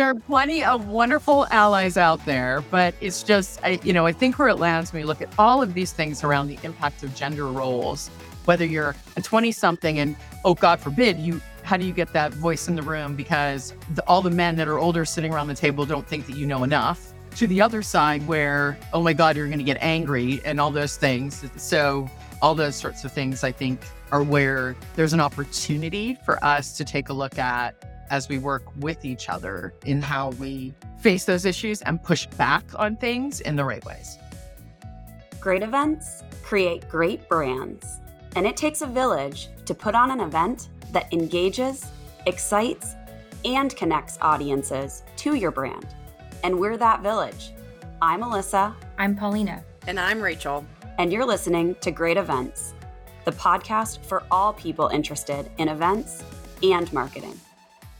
there are plenty of wonderful allies out there, but it's just, I, you know, I think where it lands when we look at all of these things around the impact of gender roles, whether you're a 20 something and, oh, God forbid, you, how do you get that voice in the room because the, all the men that are older sitting around the table don't think that you know enough to the other side where, oh my God, you're going to get angry and all those things. So, all those sorts of things, I think, are where there's an opportunity for us to take a look at as we work with each other in how we face those issues and push back on things in the right ways. Great events create great brands, and it takes a village to put on an event that engages, excites, and connects audiences to your brand. And we're that village. I'm Alyssa. I'm Paulina. And I'm Rachel. And you're listening to Great Events, the podcast for all people interested in events and marketing.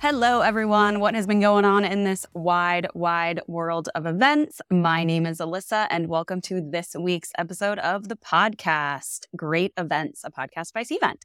Hello, everyone. What has been going on in this wide, wide world of events? My name is Alyssa, and welcome to this week's episode of the podcast, Great Events, a podcast by Cvent.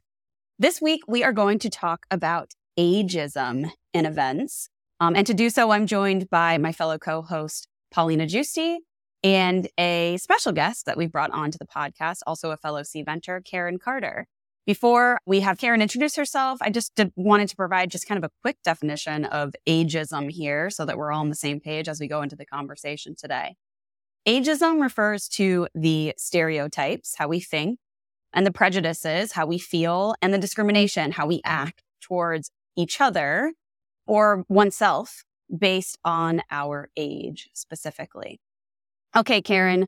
This week, we are going to talk about ageism in events. Um, and to do so, I'm joined by my fellow co host, Paulina Giusti, and a special guest that we've brought onto the podcast, also a fellow Cventer, Karen Carter. Before we have Karen introduce herself, I just did, wanted to provide just kind of a quick definition of ageism here so that we're all on the same page as we go into the conversation today. Ageism refers to the stereotypes, how we think, and the prejudices, how we feel, and the discrimination, how we act towards each other or oneself based on our age specifically. Okay, Karen,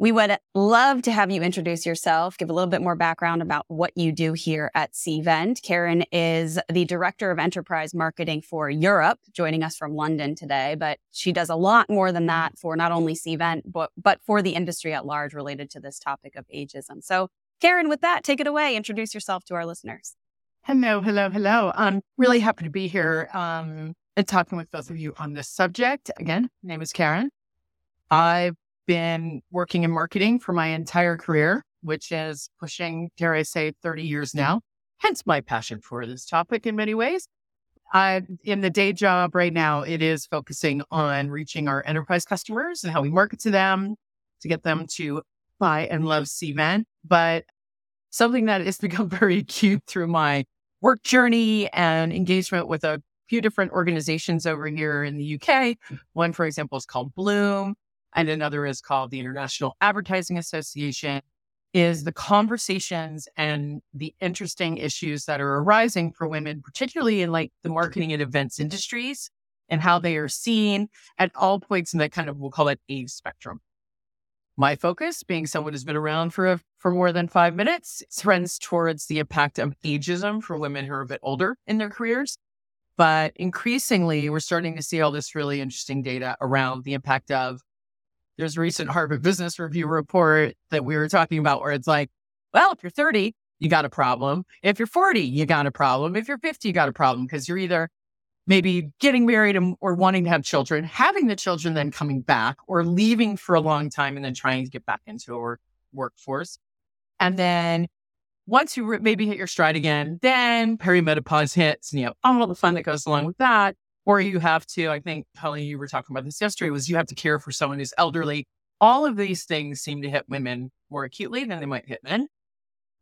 we would love to have you introduce yourself, give a little bit more background about what you do here at Cvent. Karen is the Director of Enterprise Marketing for Europe, joining us from London today, but she does a lot more than that for not only Cvent, but, but for the industry at large related to this topic of ageism. So, Karen, with that, take it away. Introduce yourself to our listeners. Hello, hello, hello. I'm really happy to be here um, and talking with both of you on this subject. Again, my name is Karen. I've been working in marketing for my entire career, which is pushing, dare I say, 30 years now. Hence my passion for this topic in many ways. I, in the day job right now, it is focusing on reaching our enterprise customers and how we market to them to get them to buy and love Cvent. But something that has become very acute through my work journey and engagement with a few different organizations over here in the UK. One, for example, is called Bloom and another is called the International Advertising Association, is the conversations and the interesting issues that are arising for women, particularly in like the marketing and events industries and how they are seen at all points in that kind of, we'll call it age spectrum. My focus, being someone who's been around for a, for more than five minutes, trends towards the impact of ageism for women who are a bit older in their careers. But increasingly, we're starting to see all this really interesting data around the impact of there's a recent Harvard Business Review report that we were talking about where it's like, well, if you're 30, you got a problem. If you're 40, you got a problem. If you're 50, you got a problem because you're either maybe getting married or wanting to have children, having the children, then coming back or leaving for a long time and then trying to get back into a work, workforce. And then once you maybe hit your stride again, then perimenopause hits and you have all the fun that goes along with that or you have to, I think, Holly, you were talking about this yesterday, was you have to care for someone who's elderly. All of these things seem to hit women more acutely than they might hit men.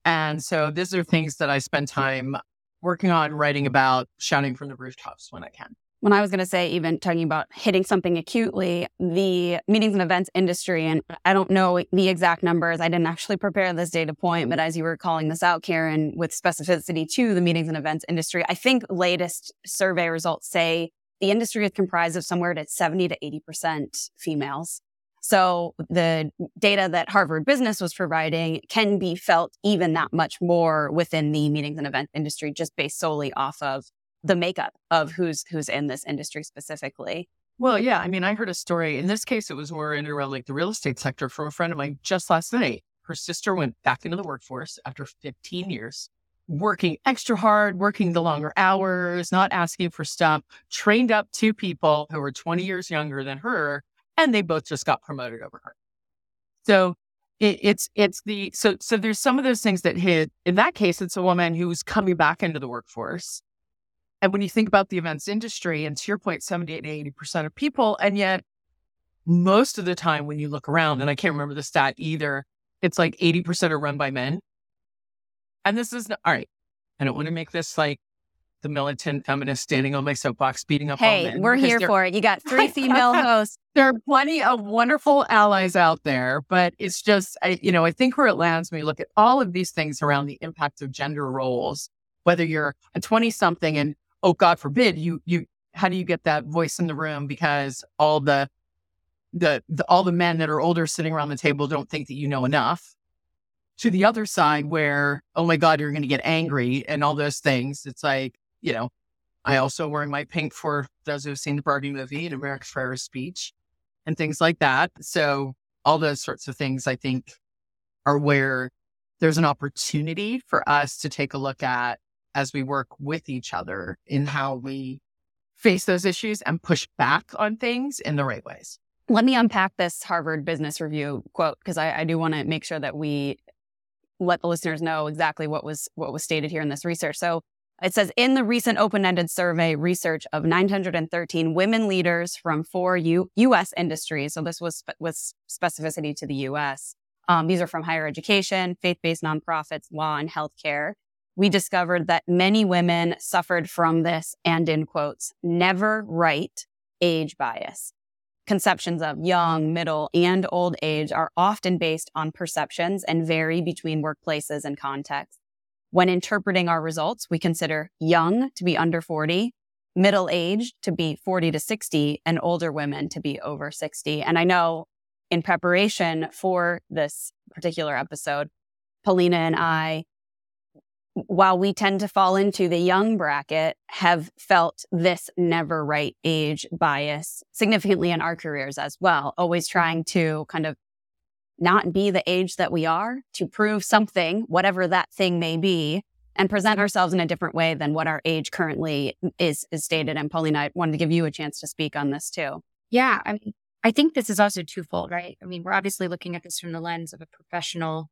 And so these are things that I spend time working on, writing about, shouting from the rooftops when I can. When I was going to say, even talking about hitting something acutely, the meetings and events industry, and I don't know the exact numbers. I didn't actually prepare this data point, but as you were calling this out, Karen, with specificity to the meetings and events industry, I think latest survey results say the industry is comprised of somewhere to 70 to 80% females. So the data that Harvard Business was providing can be felt even that much more within the meetings and event industry, just based solely off of the makeup of who's who's in this industry specifically. Well, yeah. I mean, I heard a story. In this case, it was more in around like the real estate sector from a friend of mine just last night. Her sister went back into the workforce after 15 years, working extra hard, working the longer hours, not asking for stuff, trained up two people who were 20 years younger than her, and they both just got promoted over her. So it, it's it's the so so there's some of those things that hit. In that case, it's a woman who's coming back into the workforce And when you think about the events industry, and to your point, 70 to 80% of people, and yet most of the time when you look around, and I can't remember the stat either, it's like 80% are run by men. And this is not, all right. I don't want to make this like the militant feminist standing on my soapbox beating up hey, we're here for it. You got three female hosts. There are plenty of wonderful allies out there, but it's just, I, you know, I think where it lands when you look at all of these things around the impact of gender roles, whether you're a 20 something and, oh, God forbid, you, you, how do you get that voice in the room because all the, the, the all the men that are older sitting around the table don't think that you know enough to the other side where, oh my God, you're going to get angry and all those things. It's like, you know, I also wearing my pink for those who've seen the Barbie movie and America Ferrera's speech and things like that. So all those sorts of things I think are where there's an opportunity for us to take a look at as we work with each other in how we face those issues and push back on things in the right ways. Let me unpack this Harvard Business Review quote because I, I do want to make sure that we let the listeners know exactly what was what was stated here in this research. So it says in the recent open ended survey research of 913 women leaders from four U- U.S. industries. So this was with specificity to the U.S. Um, these are from higher education, faith based nonprofits, law, and healthcare. We discovered that many women suffered from this and in quotes, never right age bias. Conceptions of young, middle, and old age are often based on perceptions and vary between workplaces and contexts. When interpreting our results, we consider young to be under 40, middle aged to be 40 to 60, and older women to be over 60. And I know in preparation for this particular episode, Paulina and I, while we tend to fall into the young bracket, have felt this never right age bias significantly in our careers as well, always trying to kind of not be the age that we are to prove something, whatever that thing may be, and present ourselves in a different way than what our age currently is, is stated. And Paulina, I wanted to give you a chance to speak on this too. Yeah. I mean, I think this is also twofold, right? I mean, we're obviously looking at this from the lens of a professional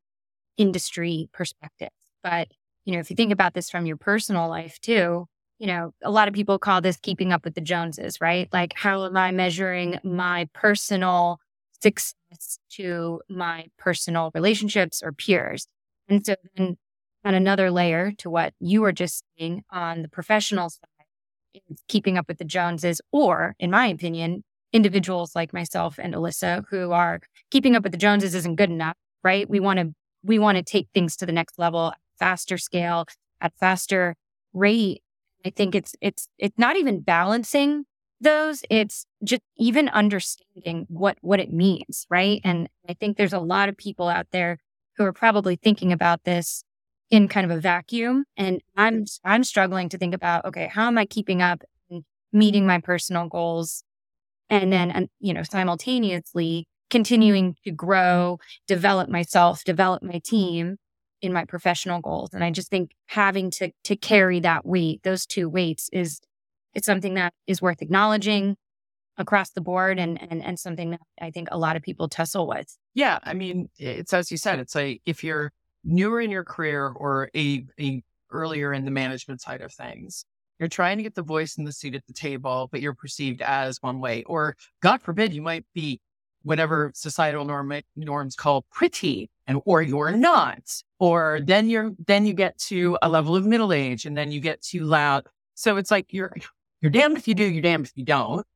industry perspective. But, you know, if you think about this from your personal life too, you know, a lot of people call this keeping up with the Joneses, right? Like, how am I measuring my personal success to my personal relationships or peers. And so then on another layer to what you were just saying on the professional side, keeping up with the Joneses, or in my opinion, individuals like myself and Alyssa who are keeping up with the Joneses isn't good enough, right? We want to we want to take things to the next level faster scale, at faster rate. I think it's it's it's not even balancing those, it's just even understanding what what it means, right? And I think there's a lot of people out there who are probably thinking about this in kind of a vacuum and I'm I'm struggling to think about okay, how am I keeping up and meeting my personal goals and then and you know, simultaneously continuing to grow, develop myself, develop my team in my professional goals. And I just think having to to carry that weight, those two weights is it's something that is worth acknowledging across the board and, and, and something that I think a lot of people tussle with. Yeah. I mean, it's as you said, it's like if you're newer in your career or a, a earlier in the management side of things, you're trying to get the voice and the seat at the table, but you're perceived as one way. Or God forbid, you might be whatever societal norm, norms call pretty and or you're not. Or then you're then you get to a level of middle age and then you get too loud. So it's like you're you're damned if you do, you're damned if you don't.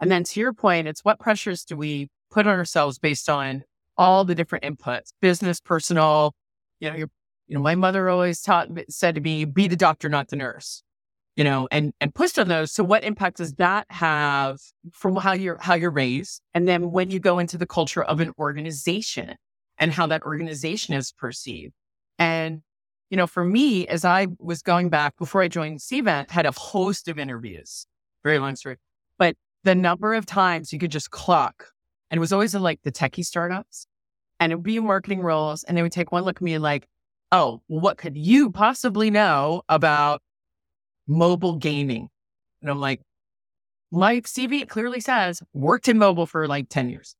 And then to your point, it's what pressures do we put on ourselves based on all the different inputs, business, personal, you know, you know, my mother always taught, said to me, be the doctor, not the nurse, you know, and, and pushed on those. So what impact does that have from how you're, how you're raised? And then when you go into the culture of an organization and how that organization is perceived. And you know, for me, as I was going back before I joined Cvent, had a host of interviews, very long story, but the number of times you could just clock, and it was always in like the techie startups, and it would be marketing roles, and they would take one look at me like, oh, what could you possibly know about mobile gaming? And I'm like, my CV clearly says worked in mobile for like 10 years.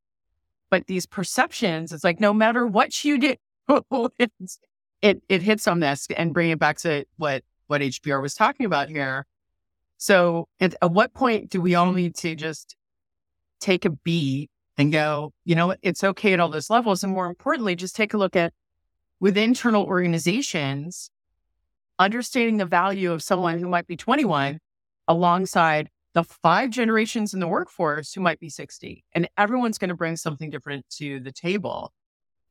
But these perceptions, it's like no matter what you do, it it hits on this and bring it back to what what HBR was talking about here. So at, at what point do we all need to just take a beat and go, you know it's okay at all those levels. And more importantly, just take a look at with internal organizations, understanding the value of someone who might be 21 alongside the five generations in the workforce who might be 60. And everyone's going to bring something different to the table.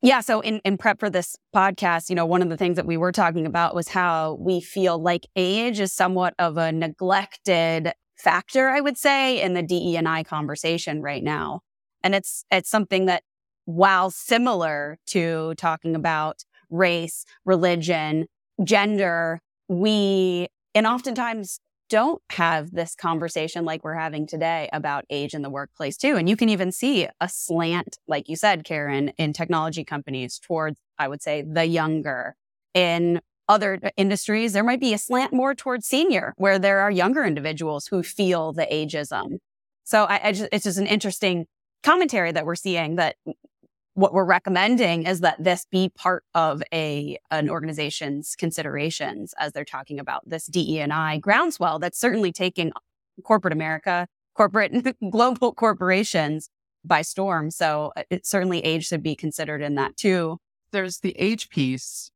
Yeah. So in, in prep for this podcast, you know, one of the things that we were talking about was how we feel like age is somewhat of a neglected factor, I would say, in the DE and I conversation right now. And it's it's something that while similar to talking about race, religion, gender, we and oftentimes don't have this conversation like we're having today about age in the workplace too. And you can even see a slant, like you said, Karen, in technology companies towards, I would say, the younger. In other uh, industries, there might be a slant more towards senior, where there are younger individuals who feel the ageism. So I, I just, it's just an interesting commentary that we're seeing that what we're recommending is that this be part of a an organization's considerations as they're talking about this DE&I groundswell that's certainly taking corporate America, corporate global corporations by storm. So uh, it certainly age should be considered in that too. There's the age piece,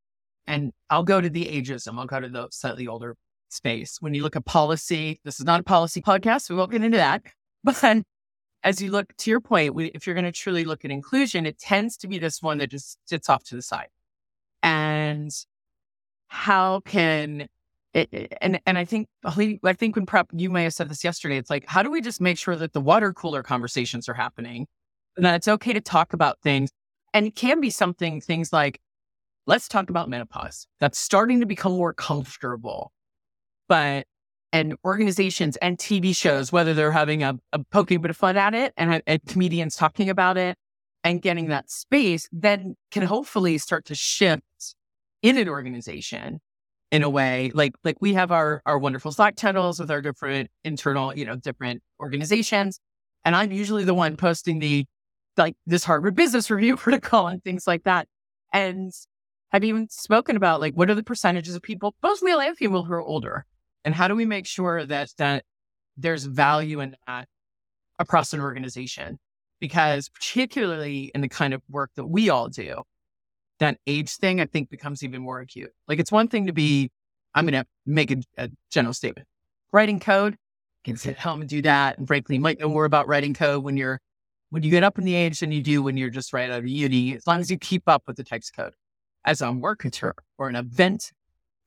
and I'll go to the ageism. I'll go to the slightly older space. When you look at policy, this is not a policy podcast, so we won't get into that. But as you look to your point, if you're going to truly look at inclusion, it tends to be this one that just sits off to the side. And how can it, and and I think I think when prep you may have said this yesterday. It's like how do we just make sure that the water cooler conversations are happening, and that it's okay to talk about things, and it can be something things like let's talk about menopause. That's starting to become more comfortable, but and organizations and TV shows, whether they're having a, a poking bit of fun at it and, and comedians talking about it and getting that space, then can hopefully start to shift in an organization in a way like like we have our our wonderful Slack channels with our different internal, you know, different organizations. And I'm usually the one posting the like this Harvard Business Review protocol and things like that. And I've even spoken about like what are the percentages of people, both male and female, who are older and how do we make sure that that there's value in that across an organization? Because particularly in the kind of work that we all do, that age thing I think becomes even more acute. Like it's one thing to be, I'm going to make a, a, general statement. Writing code, you can sit home and do that. And frankly, you might know more about writing code when you're when you get up in the age than you do when you're just right out of uni, as long as you keep up with the text code. As a marketer or an event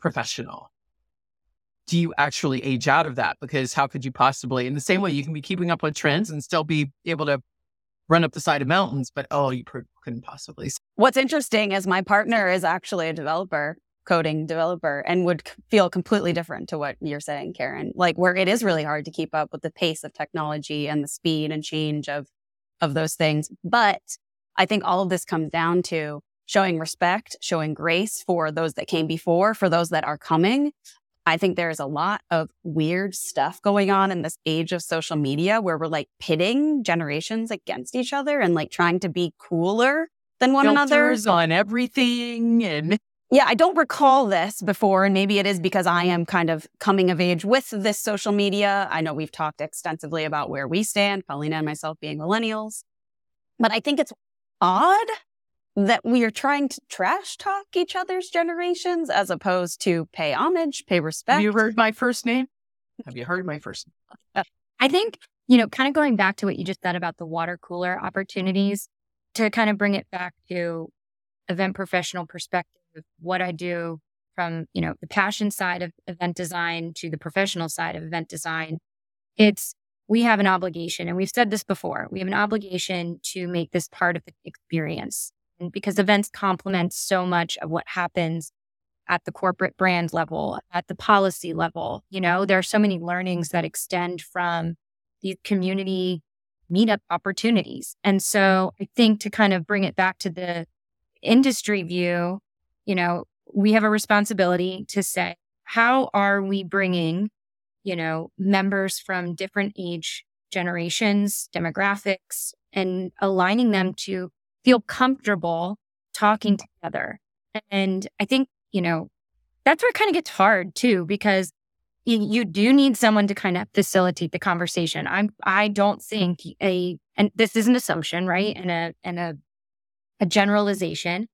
professional, do you actually age out of that? Because how could you possibly, in the same way, you can be keeping up with trends and still be able to run up the side of mountains, but oh, you couldn't possibly. What's interesting is my partner is actually a developer, coding developer, and would feel completely different to what you're saying, Karen. Like where it is really hard to keep up with the pace of technology and the speed and change of of those things. But I think all of this comes down to showing respect, showing grace for those that came before, for those that are coming, I think there's a lot of weird stuff going on in this age of social media where we're like pitting generations against each other and like trying to be cooler than one Filters another on everything and yeah, I don't recall this before, and maybe it is because I am kind of coming of age with this social media. I know we've talked extensively about where we stand, Paulina and myself being millennials. But I think it's odd that we are trying to trash talk each other's generations as opposed to pay homage, pay respect. Have you heard my first name? Have you heard my first name? Uh, I think, you know, kind of going back to what you just said about the water cooler opportunities to kind of bring it back to event professional perspective, what I do from, you know, the passion side of event design to the professional side of event design. It's we have an obligation, and we've said this before, we have an obligation to make this part of the experience because events complement so much of what happens at the corporate brand level, at the policy level. You know, there are so many learnings that extend from these community meetup opportunities. And so I think to kind of bring it back to the industry view, you know, we have a responsibility to say, how are we bringing, you know, members from different age generations, demographics, and aligning them to feel comfortable talking mm-hmm. together. And I think, you know, that's where it kind of gets hard too, because you, you do need someone to kind of facilitate the conversation. I'm I don't think a and this is an assumption, right? Mm-hmm. And a and a a generalization,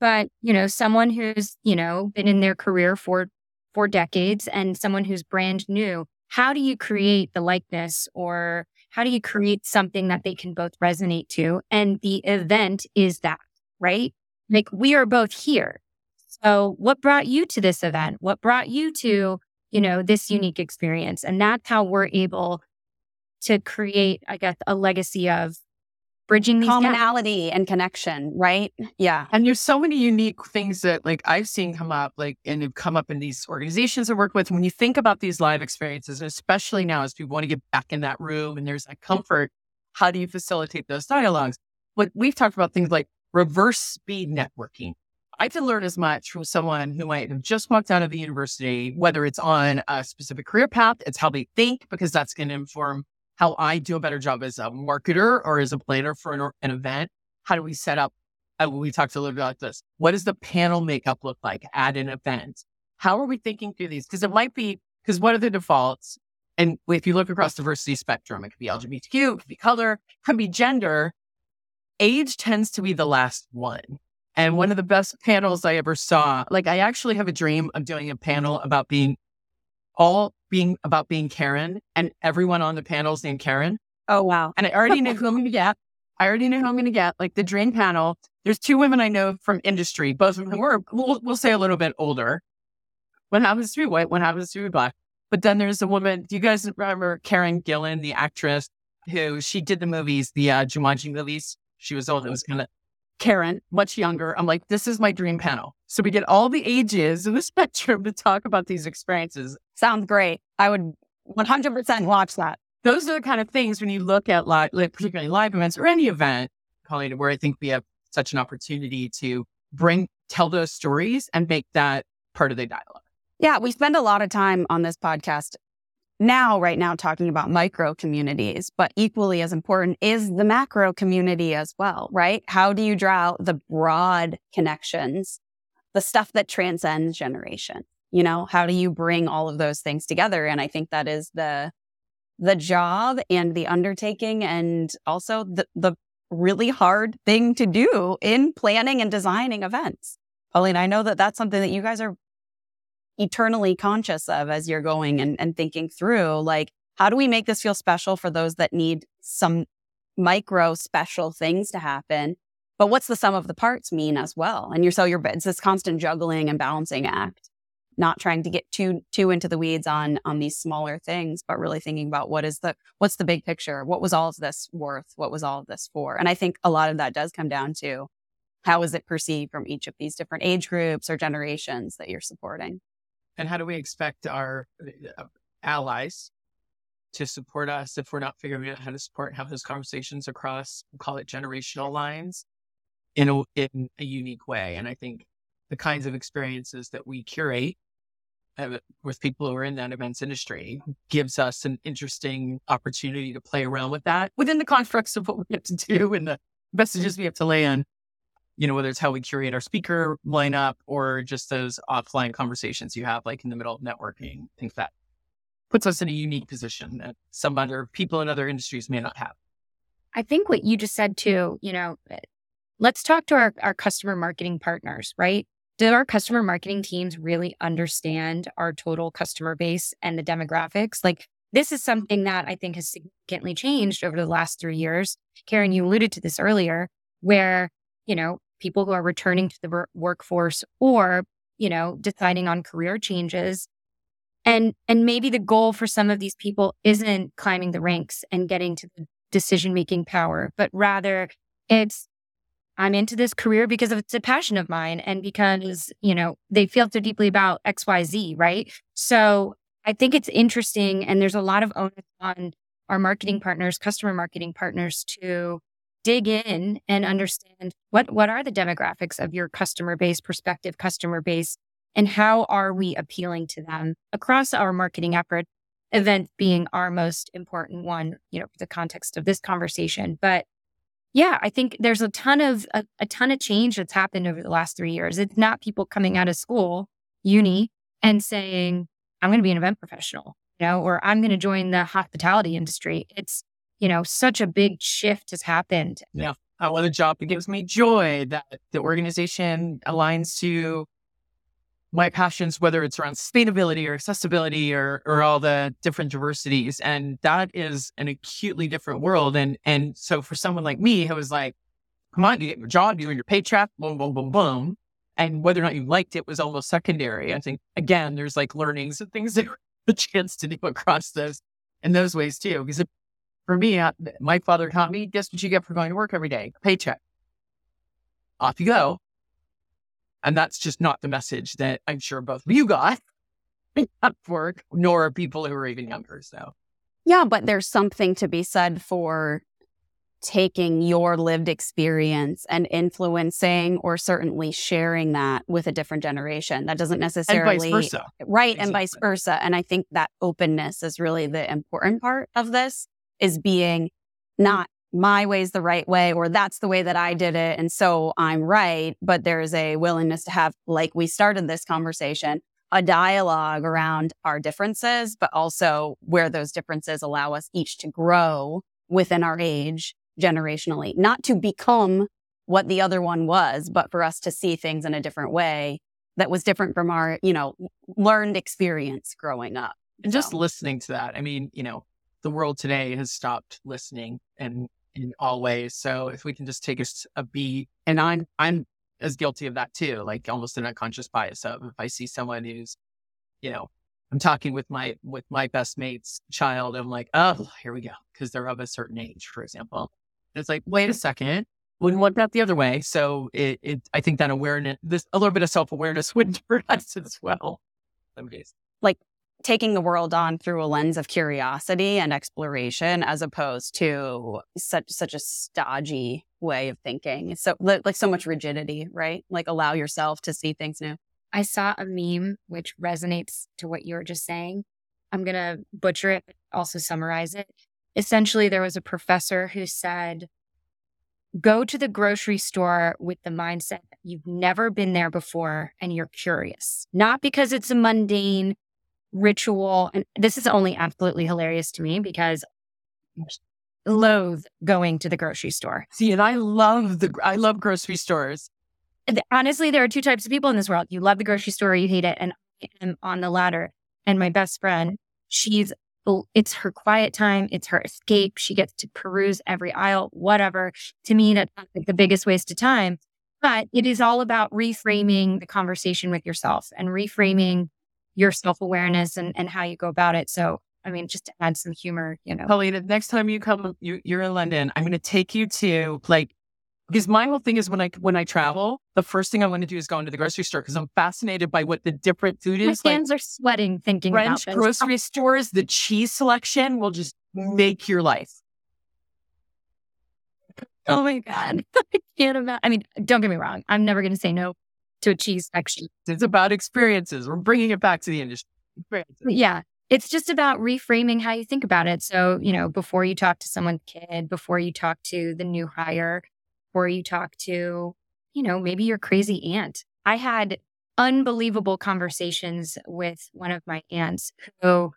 but you know, someone who's, you know, been in their career for for decades and someone who's brand new, how do you create the likeness or how do you create something that they can both resonate to? And the event is that, right? Like we are both here. So what brought you to this event? What brought you to, you know, this unique experience? And that's how we're able to create, I guess, a legacy of bridging these commonality gaps. and connection, right? Yeah. And there's so many unique things that like I've seen come up, like and have come up in these organizations I work with. When you think about these live experiences, and especially now as people want to get back in that room and there's that comfort, how do you facilitate those dialogues? But we've talked about things like reverse speed networking. I can learn as much from someone who might have just walked out of the university, whether it's on a specific career path, it's how they think, because that's going to inform how I do a better job as a marketer or as a planner for an, an event. How do we set up? Uh, we talked a little bit about this. What does the panel makeup look like at an event? How are we thinking through these? Because it might be, because what are the defaults? And if you look across diversity spectrum, it could be LGBTQ, it could be color, it could be gender. Age tends to be the last one. And one of the best panels I ever saw, like I actually have a dream of doing a panel about being all being about being Karen and everyone on the panel's named Karen. Oh, wow. And I already knew who I'm going to get. I already knew who I'm going to get. Like the dream panel, there's two women I know from industry, both of whom are, we'll, we'll say a little bit older. One happens to be white, one happens to be black. But then there's a woman, do you guys remember Karen Gillan, the actress who she did the movies, the uh, Jumanji movies? She was old. It was kind of Karen, much younger. I'm like, this is my dream panel. So we get all the ages in the spectrum to talk about these experiences. Sounds great. I would 100% watch that. Those are the kind of things when you look at live, like particularly live events or any event, Colleen, where I think we have such an opportunity to bring, tell those stories and make that part of the dialogue. Yeah, we spend a lot of time on this podcast now, right now, talking about micro communities, but equally as important is the macro community as well, right? How do you draw the broad connections, the stuff that transcends generation? You know, how do you bring all of those things together? And I think that is the the job and the undertaking and also the, the really hard thing to do in planning and designing events. Paulina, I know that that's something that you guys are eternally conscious of as you're going and, and thinking through like how do we make this feel special for those that need some micro special things to happen but what's the sum of the parts mean as well and you're so you're it's this constant juggling and balancing act not trying to get too too into the weeds on on these smaller things but really thinking about what is the what's the big picture? What was all of this worth? What was all of this for? And i think a lot of that does come down to how is it perceived from each of these different age groups or generations that you're supporting. And how do we expect our uh, allies to support us if we're not figuring out how to support, and have those conversations across, we'll call it generational lines in a, in a unique way? And I think the kinds of experiences that we curate uh, with people who are in that events industry gives us an interesting opportunity to play around with that within the constructs of what we have to do and the messages we have to lay in you know, whether it's how we curate our speaker lineup or just those offline conversations you have, like in the middle of networking, I think that puts us in a unique position that some other people in other industries may not have. I think what you just said too, you know, let's talk to our, our customer marketing partners, right? Do our customer marketing teams really understand our total customer base and the demographics? Like, this is something that I think has significantly changed over the last three years. Karen, you alluded to this earlier, where, you know, people who are returning to the workforce or, you know, deciding on career changes. And, and maybe the goal for some of these people isn't climbing the ranks and getting to the decision making power, but rather it's, I'm into this career because it's a passion of mine and because, you know, they feel so deeply about XYZ, right? So I think it's interesting. And there's a lot of onus on our marketing partners, customer marketing partners to dig in and understand what what are the demographics of your customer base, prospective customer base, and how are we appealing to them across our marketing effort. Event being our most important one, you know, for the context of this conversation. But yeah, I think there's a ton of a, a ton of change that's happened over the last three years. It's not people coming out of school, uni, and saying, I'm going to be an event professional, you know, or I'm going to join the hospitality industry. It's, you know, such a big shift has happened. Yeah. I want a job that gives me joy, that the organization aligns to my passions, whether it's around sustainability or accessibility or, or all the different diversities. And that is an acutely different world. And, and so for someone like me who was like, come on, you get your job, you earn your paycheck, boom, boom, boom, boom. And whether or not you liked it was almost secondary. I think, again, there's like learnings and things that a chance to do across those in those ways too. Because for me, I, my father taught me, guess what you get for going to work every day? Paycheck. Off you go. And that's just not the message that I'm sure both of you got at work, nor people who are even younger. So, yeah, but there's something to be said for taking your lived experience and influencing or certainly sharing that with a different generation. That doesn't necessarily and vice versa. Right, exactly. and vice versa. And I think that openness is really the important part of this is being not my way's the right way or that's the way that I did it. And so I'm right. But there's a willingness to have, like we started this conversation, a dialogue around our differences, but also where those differences allow us each to grow within our age generationally, not to become what the other one was, but for us to see things in a different way that was different from our, you know, learned experience growing up. And just listening to that. I mean, you know, the world today has stopped listening and in all ways. So if we can just take a, a beat, and I'm I'm as guilty of that too, like almost an unconscious bias of if I see someone who's, you know, I'm talking with my with my best mate's child, I'm like, oh, here we go, because they're of a certain age, for example. And it's like, wait a second, wouldn't want that the other way. So it, it I think that awareness, this a little bit of self awareness would hurt us as well. Some case. Like taking the world on through a lens of curiosity and exploration as opposed to such such a stodgy way of thinking. So like so much rigidity right? Like allow yourself to see things new. I saw a meme which resonates to what you were just saying. I'm going to butcher it but also summarize it. Essentially there was a professor who said go to the grocery store with the mindset that you've never been there before and you're curious. Not because it's a mundane ritual. And this is only absolutely hilarious to me because loathe going to the grocery store. See, and I love the I love grocery stores. Honestly, there are two types of people in this world. You love the grocery store, you hate it, and I am on the latter. And my best friend, she's it's her quiet time, it's her escape. She gets to peruse every aisle, whatever. To me, that's like the biggest waste of time. But it is all about reframing the conversation with yourself and reframing your self awareness and, and how you go about it. So, I mean, just to add some humor, you know. Paulina, next time you come, you, you're in London, I'm going to take you to like, because my whole thing is when I when I travel, the first thing I want to do is go into the grocery store because I'm fascinated by what the different food is. My hands like, are sweating thinking French about this. grocery stores. The cheese selection will just make your life. Oh my god, I can't imagine. I mean, don't get me wrong. I'm never going to say no to a cheese section. It's about experiences. We're bringing it back to the industry. Yeah. It's just about reframing how you think about it. So, you know, before you talk to someone's kid, before you talk to the new hire, before you talk to, you know, maybe your crazy aunt. I had unbelievable conversations with one of my aunts who,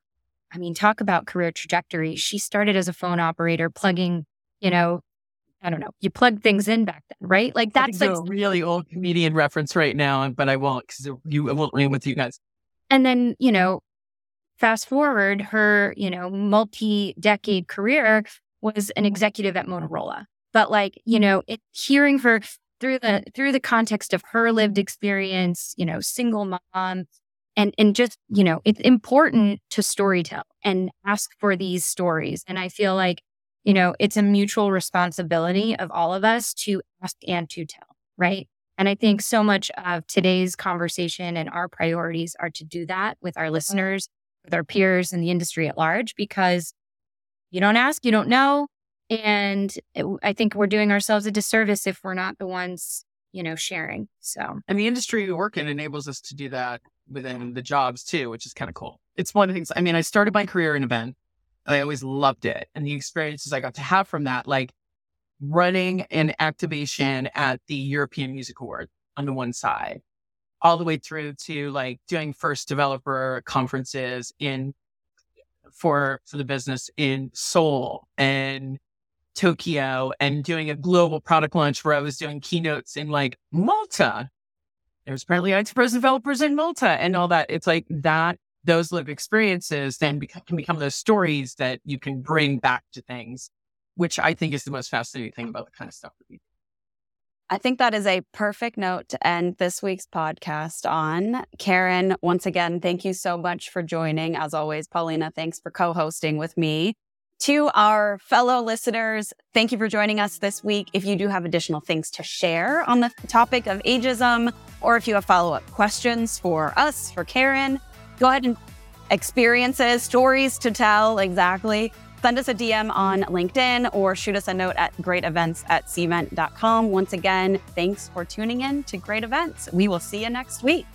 I mean, talk about career trajectory. She started as a phone operator, plugging, you know, I don't know, you plug things in back then, right? Like that's like a really old comedian reference right now, but I won't because you I won't read with you guys. And then you know, fast forward, her you know multi-decade career was an executive at Motorola, but like you know, it, hearing her through the through the context of her lived experience, you know, single mom, and and just you know, it's important to storytell and ask for these stories, and I feel like you know, it's a mutual responsibility of all of us to ask and to tell, right? And I think so much of today's conversation and our priorities are to do that with our listeners, with our peers and the industry at large, because you don't ask, you don't know. And it, I think we're doing ourselves a disservice if we're not the ones, you know, sharing. So, and the industry we work in enables us to do that within the jobs too, which is kind of cool. It's one of the things, I mean, I started my career in event I always loved it. And the experiences I got to have from that, like running an activation at the European Music Award on the one side, all the way through to like doing first developer conferences in for for the business in Seoul and Tokyo and doing a global product launch where I was doing keynotes in like Malta. There's apparently enterprise developers in Malta and all that. It's like that, those lived experiences then can become those stories that you can bring back to things, which I think is the most fascinating thing about the kind of stuff that we do. I think that is a perfect note to end this week's podcast on. Karen, once again, thank you so much for joining. As always, Paulina, thanks for co hosting with me. To our fellow listeners, thank you for joining us this week. If you do have additional things to share on the topic of ageism, or if you have follow up questions for us, for Karen, go ahead and experiences, stories to tell exactly. Send us a DM on LinkedIn or shoot us a note at greatevents at cvent.com. Once again, thanks for tuning in to Great Events. We will see you next week.